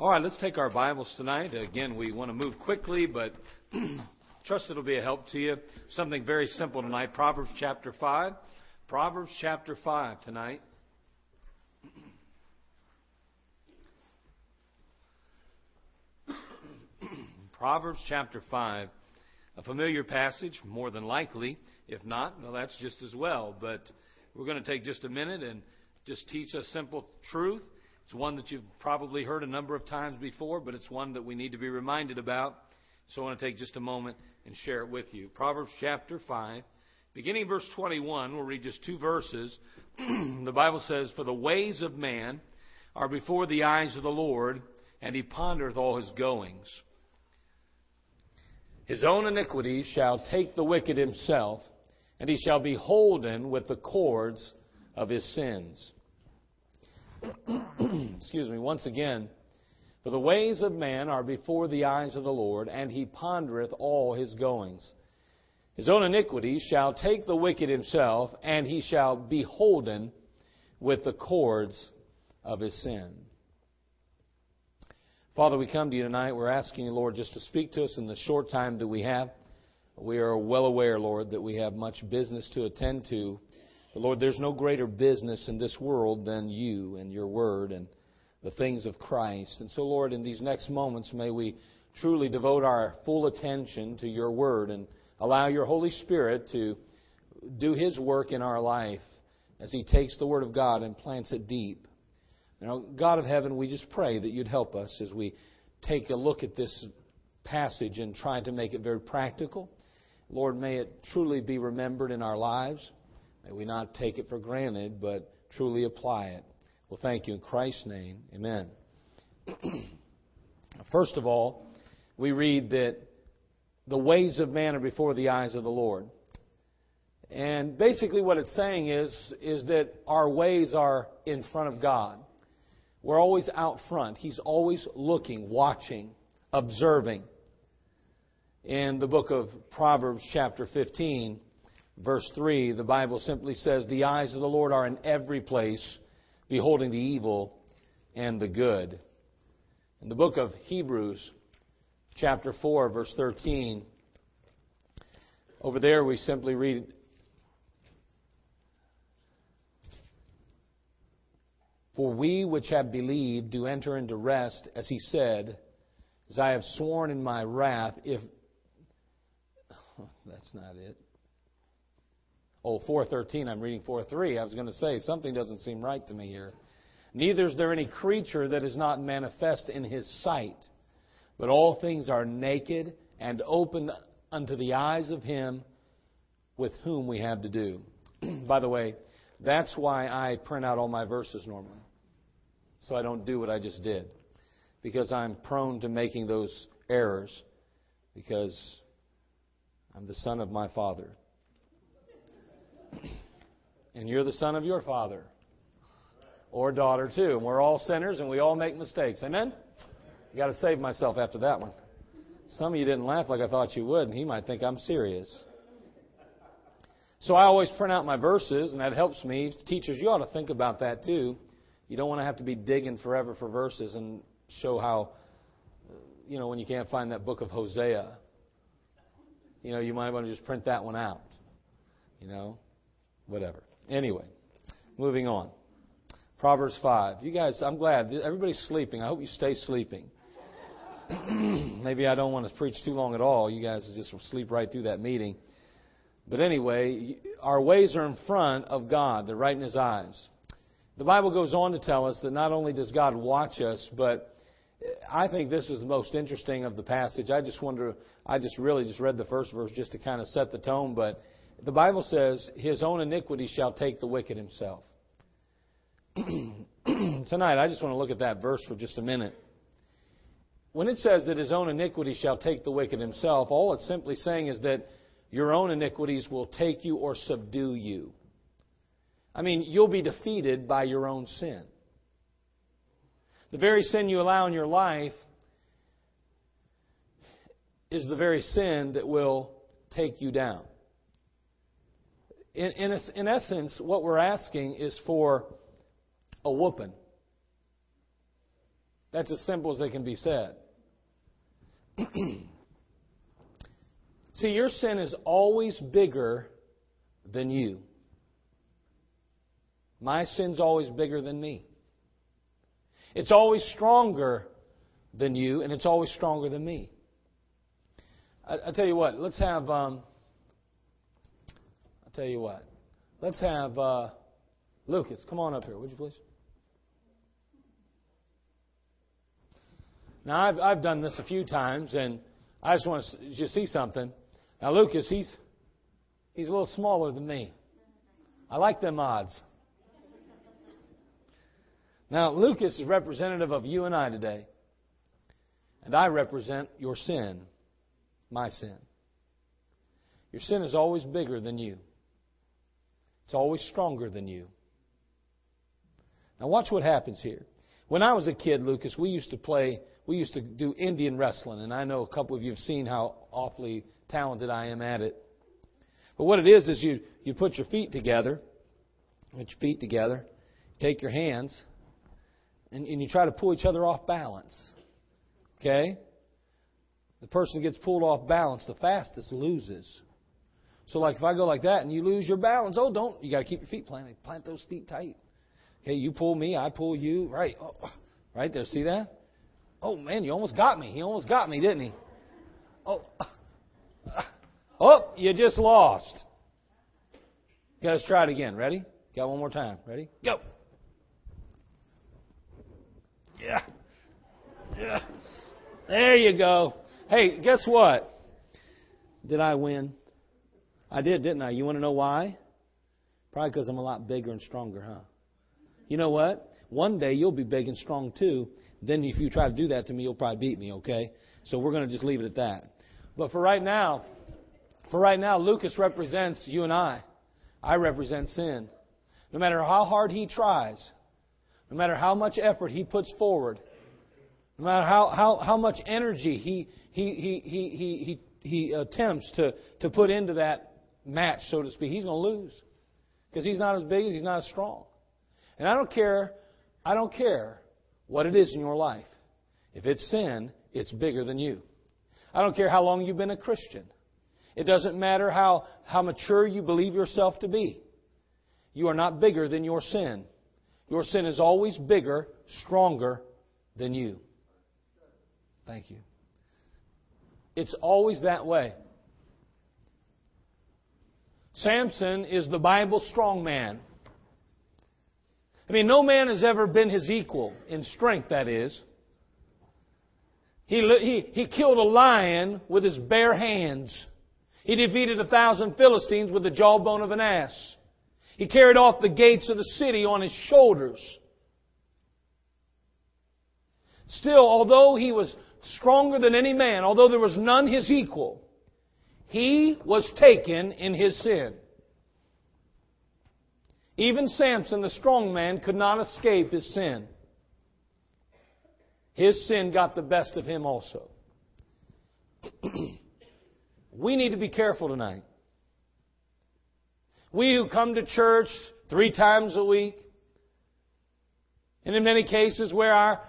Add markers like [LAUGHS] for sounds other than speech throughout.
All right, let's take our Bibles tonight. Again, we want to move quickly, but [CLEARS THROAT] trust it'll be a help to you. Something very simple tonight. Proverbs chapter 5. Proverbs chapter 5 tonight. [CLEARS THROAT] Proverbs chapter 5. A familiar passage, more than likely. If not, well, that's just as well. But we're going to take just a minute and just teach a simple truth it's one that you've probably heard a number of times before, but it's one that we need to be reminded about. So I want to take just a moment and share it with you. Proverbs chapter 5, beginning verse 21, we'll read just two verses. [CLEARS THROAT] the Bible says, For the ways of man are before the eyes of the Lord, and he pondereth all his goings. His own iniquities shall take the wicked himself, and he shall be holden with the cords of his sins. [CLEARS THROAT] excuse me, once again, for the ways of man are before the eyes of the Lord, and he pondereth all his goings. His own iniquity shall take the wicked himself, and he shall be holden with the cords of his sin. Father, we come to you tonight. We're asking you, Lord, just to speak to us in the short time that we have. We are well aware, Lord, that we have much business to attend to but Lord, there's no greater business in this world than you and your word and the things of Christ. And so, Lord, in these next moments, may we truly devote our full attention to your word and allow your Holy Spirit to do his work in our life as he takes the word of God and plants it deep. Know, God of heaven, we just pray that you'd help us as we take a look at this passage and try to make it very practical. Lord, may it truly be remembered in our lives. May we not take it for granted, but truly apply it. Well, thank you in Christ's name. Amen. [CLEARS THROAT] First of all, we read that the ways of man are before the eyes of the Lord. And basically what it's saying is, is that our ways are in front of God. We're always out front. He's always looking, watching, observing. In the book of Proverbs, chapter 15, verse 3, the Bible simply says, The eyes of the Lord are in every place, beholding the evil and the good. In the book of Hebrews, chapter 4, verse 13, over there we simply read, For we which have believed do enter into rest, as he said, As I have sworn in my wrath, if. [LAUGHS] That's not it. Oh, 413, I'm reading 4.3. I was going to say, something doesn't seem right to me here. Neither is there any creature that is not manifest in his sight, but all things are naked and open unto the eyes of him with whom we have to do. [CLEARS THROAT] By the way, that's why I print out all my verses normally. So I don't do what I just did. Because I'm prone to making those errors. Because I'm the son of my father and you're the son of your father or daughter too. And we're all sinners and we all make mistakes. Amen? I got to save myself after that one. Some of you didn't laugh like I thought you would, and he might think I'm serious. So I always print out my verses, and that helps me. Teachers, you ought to think about that too. You don't want to have to be digging forever for verses and show how, you know, when you can't find that book of Hosea, you know, you might want to just print that one out. You know, whatever. Anyway, moving on. Proverbs 5. You guys, I'm glad. Everybody's sleeping. I hope you stay sleeping. [CLEARS THROAT] Maybe I don't want to preach too long at all. You guys just sleep right through that meeting. But anyway, our ways are in front of God. They're right in His eyes. The Bible goes on to tell us that not only does God watch us, but I think this is the most interesting of the passage. I just wonder, I just really just read the first verse just to kind of set the tone, but the Bible says, His own iniquity shall take the wicked himself. [CLEARS THROAT] Tonight, I just want to look at that verse for just a minute. When it says that his own iniquity shall take the wicked himself, all it's simply saying is that your own iniquities will take you or subdue you. I mean, you'll be defeated by your own sin. The very sin you allow in your life is the very sin that will take you down in, in, in essence, what we're asking is for a whooping. That's as simple as they can be said. [CLEARS THROAT] See, your sin is always bigger than you. My sin's always bigger than me. It's always stronger than you, and it's always stronger than me. I, I tell you what, let's have. Um, tell you what, let's have uh, Lucas. Come on up here, would you please? Now I've I've done this a few times, and I just want to just see something. Now Lucas, he's he's a little smaller than me. I like them odds. Now Lucas is representative of you and I today. And I represent your sin, my sin. Your sin is always bigger than you. It's always stronger than you. Now watch what happens here. When I was a kid, Lucas, we used to play, we used to do Indian wrestling, and I know a couple of you have seen how awfully talented I am at it. But what it is is you you put your feet together, put your feet together, take your hands, and, and you try to pull each other off balance. Okay? The person that gets pulled off balance the fastest loses. So, like if I go like that and you lose your balance, oh, don't you got to keep your feet planted. Plant those feet tight. Okay, you pull me, I pull you. Right, oh, right there. See that? Oh man, you almost got me. He almost got me, didn't he? Oh, [LAUGHS] oh, you just lost. Okay, let's try it again. Ready? Got one more time. Ready? Go. Yeah. Yeah. There you go. Hey, guess what? Did I win? I did, didn't I? You want to know why? Probably because I'm a lot bigger and stronger, huh? You know what? One day you'll be big and strong too. Then if you try to do that to me, you'll probably beat me, okay? So we're going to just leave it at that. But for right now, for right now, Lucas represents you and I. I represent sin. No matter how hard he tries, no matter how much effort he puts forward, no matter how, how, how much energy he, he, he, he, he, he, he attempts to, to put into that match, so to speak, he's going to lose. Because he's not as big as he's not as strong. And I don't care, I don't care what it is in your life. If it's sin, it's bigger than you. I don't care how long you've been a Christian. It doesn't matter how, how mature you believe yourself to be. You are not bigger than your sin. Your sin is always bigger, stronger than you. Thank you. It's always that way. Samson is the Bible strong man. I mean, no man has ever been his equal, in strength, that is. He, he, he killed a lion with his bare hands. He defeated a thousand Philistines with the jawbone of an ass. He carried off the gates of the city on his shoulders. Still, although he was stronger than any man, although there was none his equal, he was taken in his sin. Even Samson, the strong man, could not escape his sin. His sin got the best of him also. [CLEARS THROAT] we need to be careful tonight. We who come to church three times a week, and in many cases wear our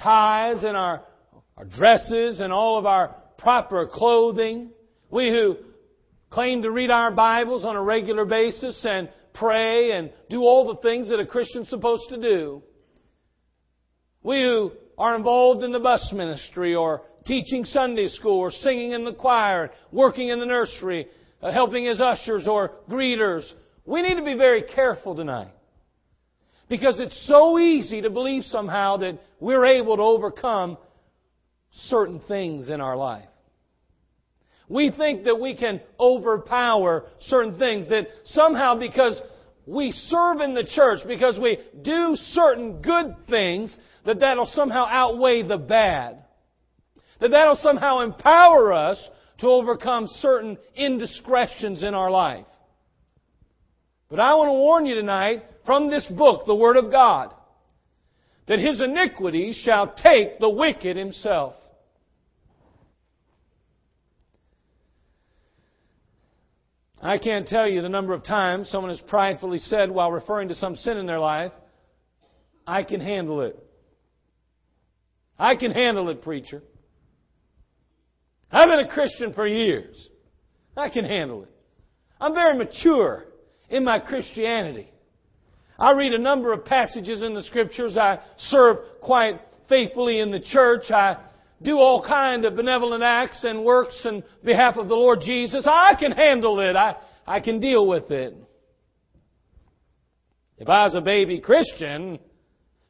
ties and our, our dresses and all of our proper clothing. We who claim to read our Bibles on a regular basis and pray and do all the things that a Christian's supposed to do. We who are involved in the bus ministry or teaching Sunday school or singing in the choir, working in the nursery, uh, helping as ushers or greeters. We need to be very careful tonight. Because it's so easy to believe somehow that we're able to overcome certain things in our life. We think that we can overpower certain things, that somehow because we serve in the church, because we do certain good things, that that'll somehow outweigh the bad. That that'll somehow empower us to overcome certain indiscretions in our life. But I want to warn you tonight from this book, the Word of God, that his iniquities shall take the wicked himself. I can't tell you the number of times someone has pridefully said while referring to some sin in their life, I can handle it. I can handle it, preacher. I've been a Christian for years. I can handle it. I'm very mature in my Christianity. I read a number of passages in the scriptures. I serve quite faithfully in the church. I do all kind of benevolent acts and works in behalf of the Lord Jesus. I can handle it. I, I can deal with it. If I was a baby Christian,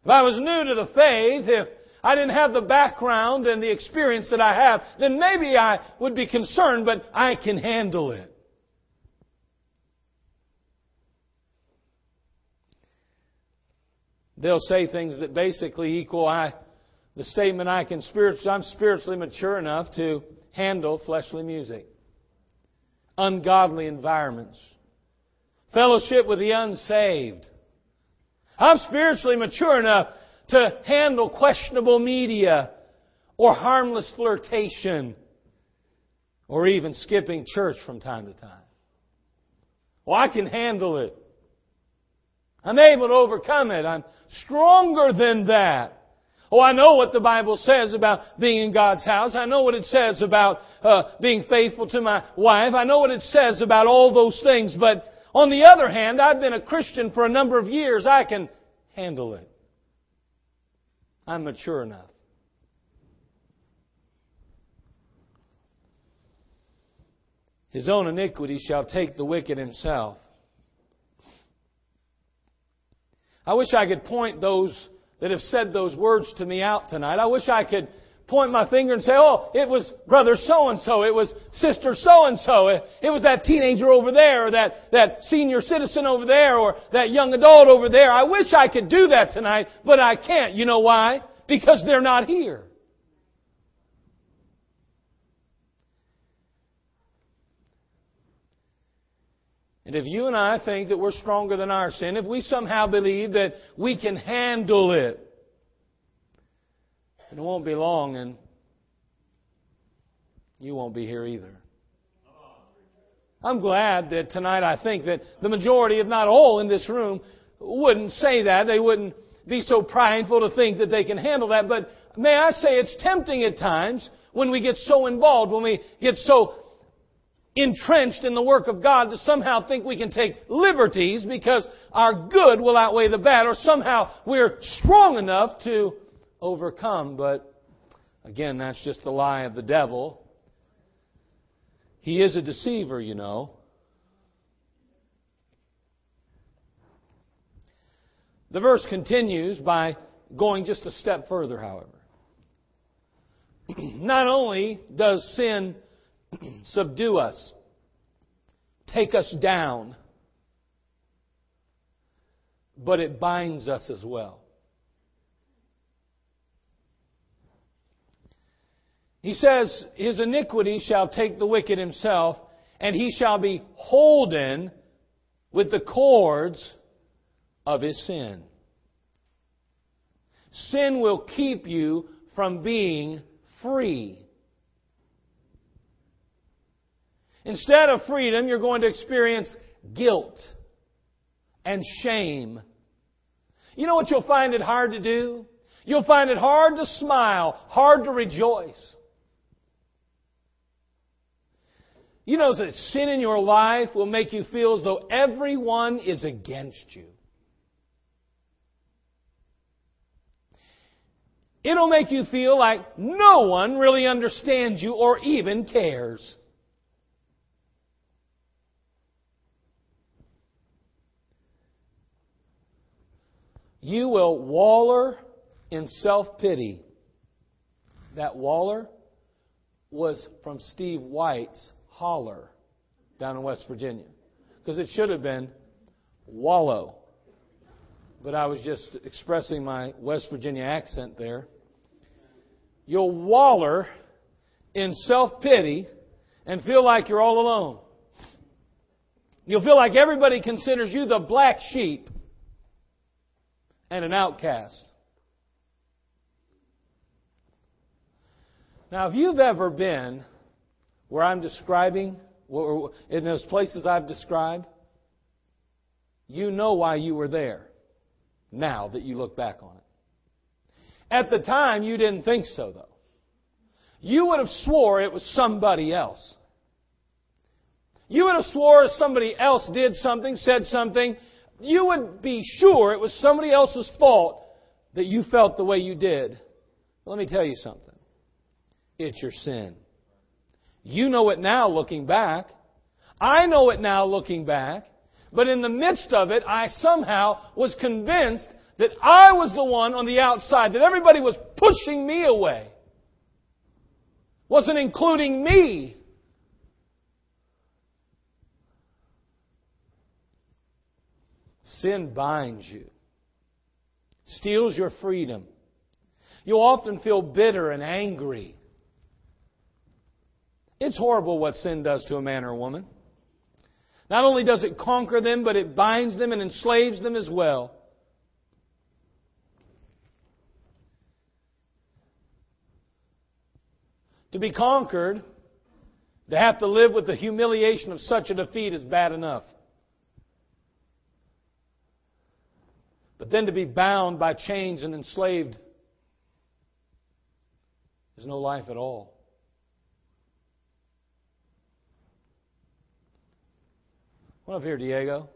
if I was new to the faith, if I didn't have the background and the experience that I have, then maybe I would be concerned, but I can handle it. They'll say things that basically equal I, the statement I can spiritually, I'm spiritually mature enough to handle fleshly music, ungodly environments, fellowship with the unsaved. I'm spiritually mature enough to handle questionable media or harmless flirtation or even skipping church from time to time. Well, I can handle it. I'm able to overcome it. I'm stronger than that. Oh, I know what the Bible says about being in God's house. I know what it says about uh, being faithful to my wife. I know what it says about all those things. But on the other hand, I've been a Christian for a number of years. I can handle it. I'm mature enough. His own iniquity shall take the wicked himself. I wish I could point those that have said those words to me out tonight. I wish I could point my finger and say, oh, it was brother so and so, it was sister so and so, it was that teenager over there, or that, that senior citizen over there, or that young adult over there. I wish I could do that tonight, but I can't. You know why? Because they're not here. And if you and I think that we're stronger than our sin, if we somehow believe that we can handle it, it won't be long and you won't be here either. I'm glad that tonight I think that the majority, if not all in this room, wouldn't say that. They wouldn't be so prideful to think that they can handle that. But may I say it's tempting at times when we get so involved, when we get so entrenched in the work of God to somehow think we can take liberties because our good will outweigh the bad, or somehow we're strong enough to overcome. But again, that's just the lie of the devil. He is a deceiver, you know. The verse continues by going just a step further, however. [CLEARS THROAT] Not only does sin [CLEARS THROAT] subdue us, take us down, but it binds us as well. He says, His iniquity shall take the wicked himself, and he shall be holden with the cords of his sin. Sin will keep you from being free. Instead of freedom, you're going to experience guilt and shame. You know what you'll find it hard to do? You'll find it hard to smile, hard to rejoice. You know that sin in your life will make you feel as though everyone is against you. It'll make you feel like no one really understands you or even cares. You will waller in self pity. That waller was from Steve White's holler down in West Virginia. Because it should have been wallow. But I was just expressing my West Virginia accent there. You'll waller in self pity and feel like you're all alone. You'll feel like everybody considers you the black sheep and an outcast. Now, if you've ever been where I'm describing, in those places I've described, you know why you were there now that you look back on it. At the time, you didn't think so, though. You would have swore it was somebody else. You would have swore somebody else did something, said something. You would be sure it was somebody else's fault that you felt the way you did. Let me tell you something. It's your sin. You know it now looking back. I know it now looking back. But in the midst of it, I somehow was convinced that I was the one on the outside, that everybody was pushing me away. Wasn't including me. Sin binds you, steals your freedom. You'll often feel bitter and angry. It's horrible what sin does to a man or a woman. Not only does it conquer them, but it binds them and enslaves them as well. To be conquered, to have to live with the humiliation of such a defeat is bad enough. But then to be bound by chains and enslaved is no life at all. Come up here, Diego.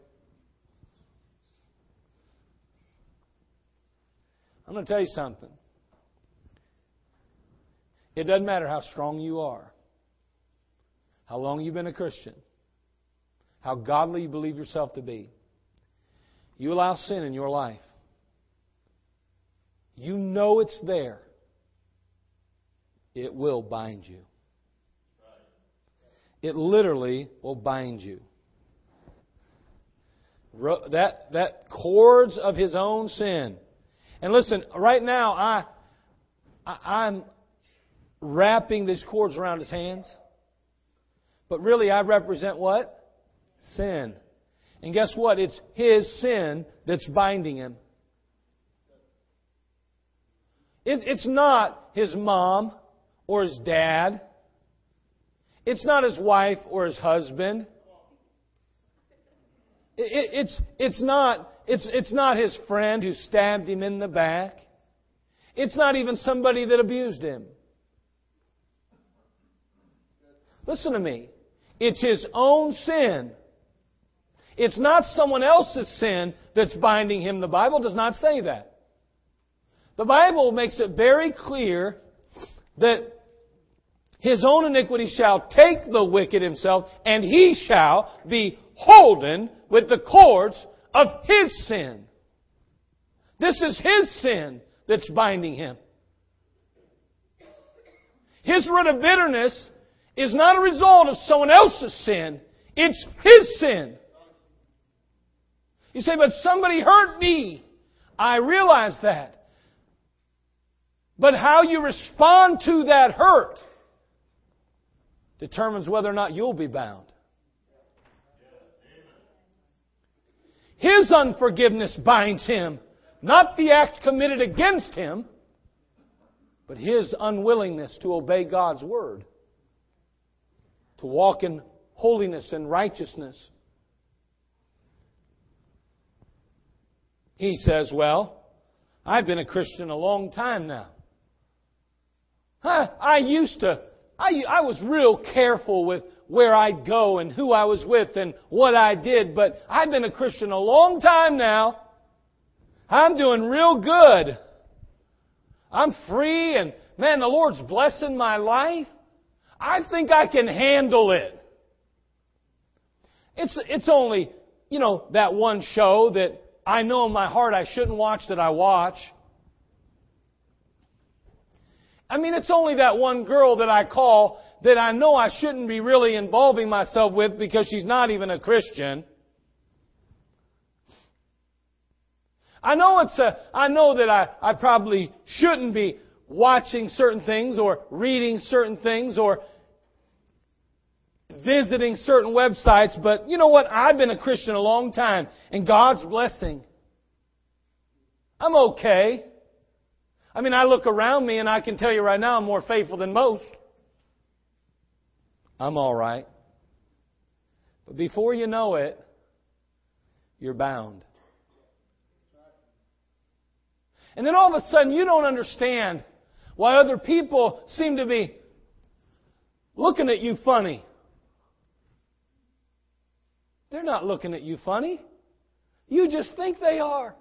I'm going to tell you something. It doesn't matter how strong you are, how long you've been a Christian, how godly you believe yourself to be. You allow sin in your life. You know it's there. It will bind you. It literally will bind you that, that cords of his own sin. And listen, right now I, I I'm wrapping these cords around his hands. But really I represent what? Sin. And guess what? It's his sin that's binding him. It, it's not his mom or his dad. It's not his wife or his husband. It, it's, it's, not, it's, it's not his friend who stabbed him in the back. It's not even somebody that abused him. Listen to me. It's his own sin. It's not someone else's sin that's binding him. The Bible does not say that. The Bible makes it very clear that his own iniquity shall take the wicked himself, and he shall be holden with the cords of his sin. This is his sin that's binding him. His root of bitterness is not a result of someone else's sin. It's his sin. You say, but somebody hurt me. I realize that. But how you respond to that hurt determines whether or not you'll be bound. His unforgiveness binds him, not the act committed against him, but his unwillingness to obey God's word, to walk in holiness and righteousness. He says, Well, I've been a Christian a long time now. I, I used to, I, I was real careful with where I'd go and who I was with and what I did, but I've been a Christian a long time now. I'm doing real good. I'm free and man, the Lord's blessing my life. I think I can handle it. It's, it's only, you know, that one show that I know in my heart I shouldn't watch that I watch. I mean, it's only that one girl that I call that I know I shouldn't be really involving myself with because she's not even a Christian. I know it's a, I know that I, I probably shouldn't be watching certain things or reading certain things or visiting certain websites, but you know what? I've been a Christian a long time and God's blessing. I'm okay. I mean, I look around me and I can tell you right now I'm more faithful than most. I'm all right. But before you know it, you're bound. And then all of a sudden you don't understand why other people seem to be looking at you funny. They're not looking at you funny. You just think they are.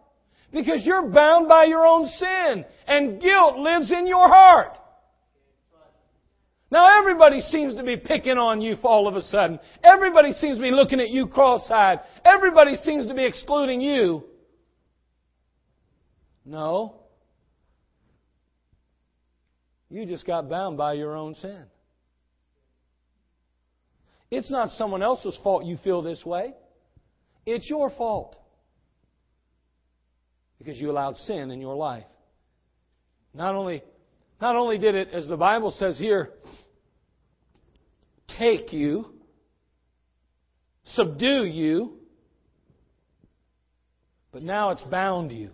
Because you're bound by your own sin and guilt lives in your heart. Now everybody seems to be picking on you all of a sudden. Everybody seems to be looking at you cross-eyed. Everybody seems to be excluding you. No. You just got bound by your own sin. It's not someone else's fault you feel this way. It's your fault. Because you allowed sin in your life. Not only, not only did it, as the Bible says here, take you, subdue you, but now it's bound you.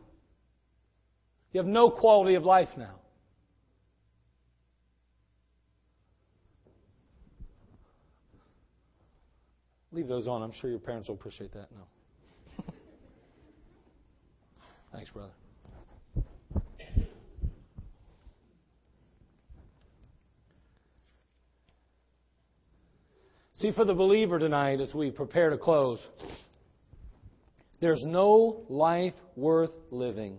You have no quality of life now. Leave those on. I'm sure your parents will appreciate that. No. [LAUGHS] Thanks, brother. See, for the believer tonight, as we prepare to close, there's no life worth living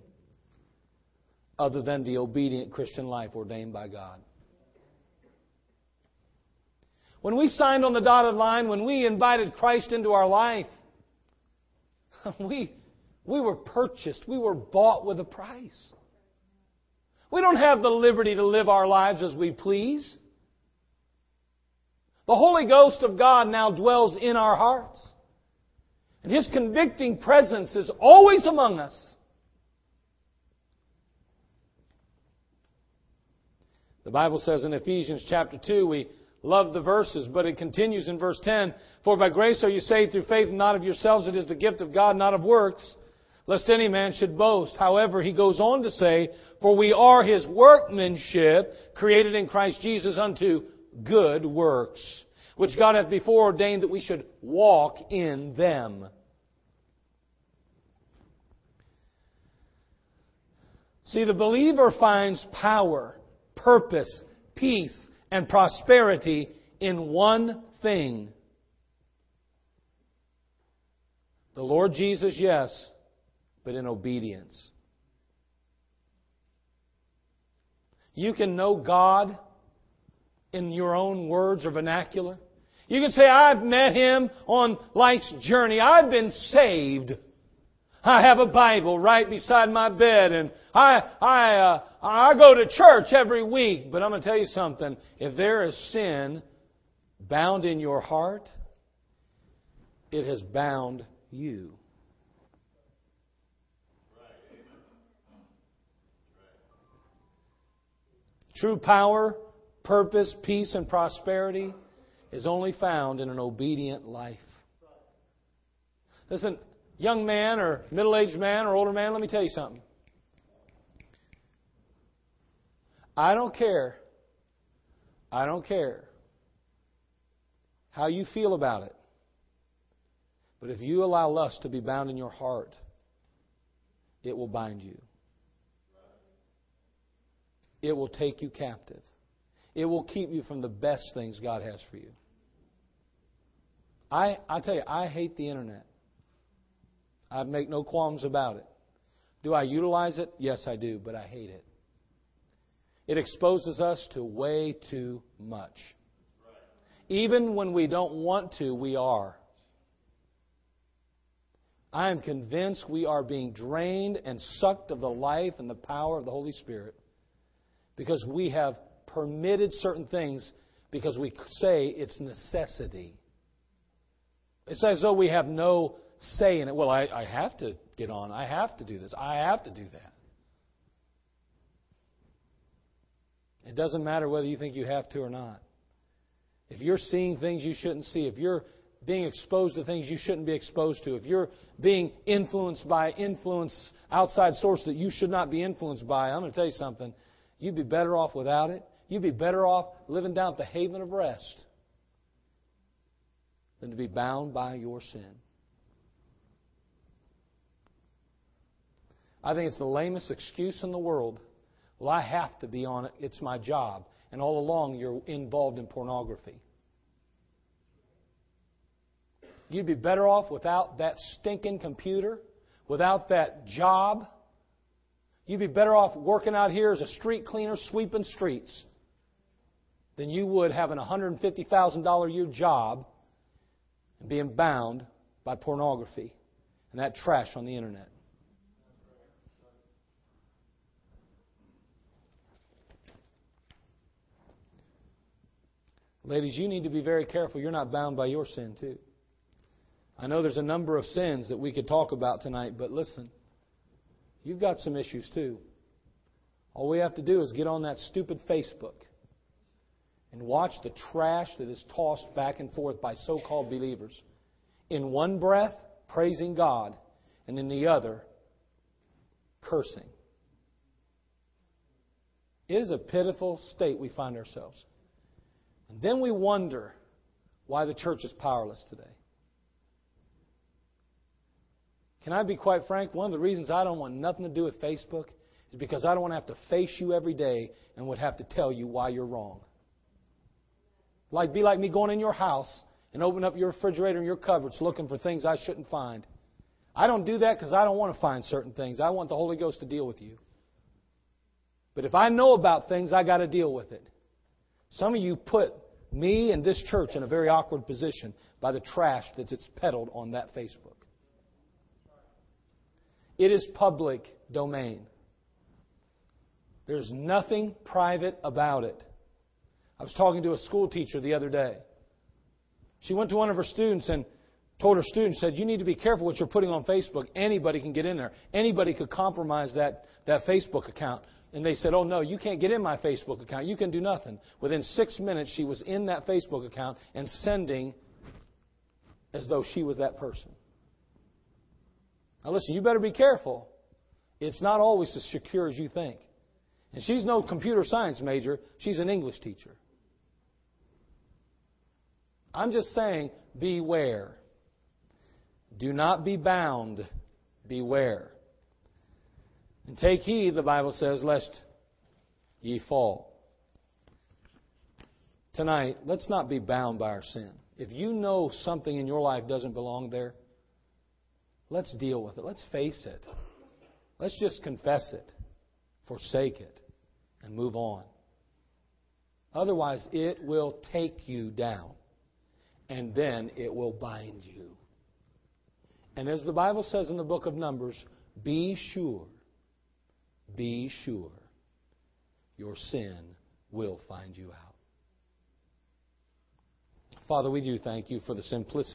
other than the obedient Christian life ordained by God. When we signed on the dotted line, when we invited Christ into our life, [LAUGHS] we, we were purchased. We were bought with a price. We don't have the liberty to live our lives as we please. The Holy Ghost of God now dwells in our hearts. And His convicting presence is always among us. The Bible says in Ephesians chapter 2, we love the verses, but it continues in verse 10 For by grace are you saved through faith, not of yourselves. It is the gift of God, not of works, lest any man should boast. However, he goes on to say, For we are his workmanship, created in Christ Jesus unto good works, which God hath before ordained that we should walk in them. See, the believer finds power, purpose, peace, and prosperity in one thing. The Lord Jesus, yes, but in obedience. You can know God in your own words or vernacular. You can say, I've met Him on life's journey. I've been saved. I have a Bible right beside my bed and I, I, uh, I go to church every week. But I'm going to tell you something. If there is sin bound in your heart, it has bound you. True power, purpose, peace, and prosperity is only found in an obedient life. Listen, young man or middle aged man or older man, let me tell you something. I don't care. I don't care how you feel about it. But if you allow lust to be bound in your heart, it will bind you. It will take you captive. It will keep you from the best things God has for you. I, I tell you, I hate the internet. I make no qualms about it. Do I utilize it? Yes, I do, but I hate it. It exposes us to way too much. Even when we don't want to, we are. I am convinced we are being drained and sucked of the life and the power of the Holy Spirit because we have permitted certain things because we say it's necessity. It's as though we have no say in it. Well, I, I have to get on. I have to do this. I have to do that. It doesn't matter whether you think you have to or not. If you're seeing things you shouldn't see, if you're being exposed to things you shouldn't be exposed to, if you're being influenced by influence outside source that you should not be influenced by, I'm going to tell you something. You'd be better off without it. You'd be better off living down at the haven of rest than to be bound by your sin. I think it's the lamest excuse in the world. Well, I have to be on it. It's my job. And all along, you're involved in pornography. You'd be better off without that stinking computer, without that job. You'd be better off working out here as a street cleaner, sweeping streets, than you would having a $150,000 a year job and being bound by pornography and that trash on the internet. Ladies, you need to be very careful you're not bound by your sin, too. I know there's a number of sins that we could talk about tonight, but listen, you've got some issues, too. All we have to do is get on that stupid Facebook and watch the trash that is tossed back and forth by so called believers. In one breath, praising God, and in the other, cursing. It is a pitiful state we find ourselves. And then we wonder why the church is powerless today. Can I be quite frank? One of the reasons I don't want nothing to do with Facebook is because I don't want to have to face you every day and would have to tell you why you're wrong. Like be like me going in your house and open up your refrigerator and your cupboards looking for things I shouldn't find. I don't do that because I don't want to find certain things. I want the Holy Ghost to deal with you. But if I know about things, I got to deal with it. Some of you put me and this church in a very awkward position by the trash that's peddled on that Facebook. It is public domain. There's nothing private about it. I was talking to a school teacher the other day. She went to one of her students and told her student, said, You need to be careful what you're putting on Facebook. Anybody can get in there. Anybody could compromise that, that Facebook account. And they said, Oh, no, you can't get in my Facebook account. You can do nothing. Within six minutes, she was in that Facebook account and sending as though she was that person. Now, listen, you better be careful. It's not always as secure as you think. And she's no computer science major, she's an English teacher. I'm just saying, beware. Do not be bound. Beware. And take heed, the Bible says, lest ye fall. Tonight, let's not be bound by our sin. If you know something in your life doesn't belong there, let's deal with it. Let's face it. Let's just confess it, forsake it, and move on. Otherwise, it will take you down, and then it will bind you. And as the Bible says in the book of Numbers, be sure be sure your sin will find you out. Father, we do thank you for the simplicity.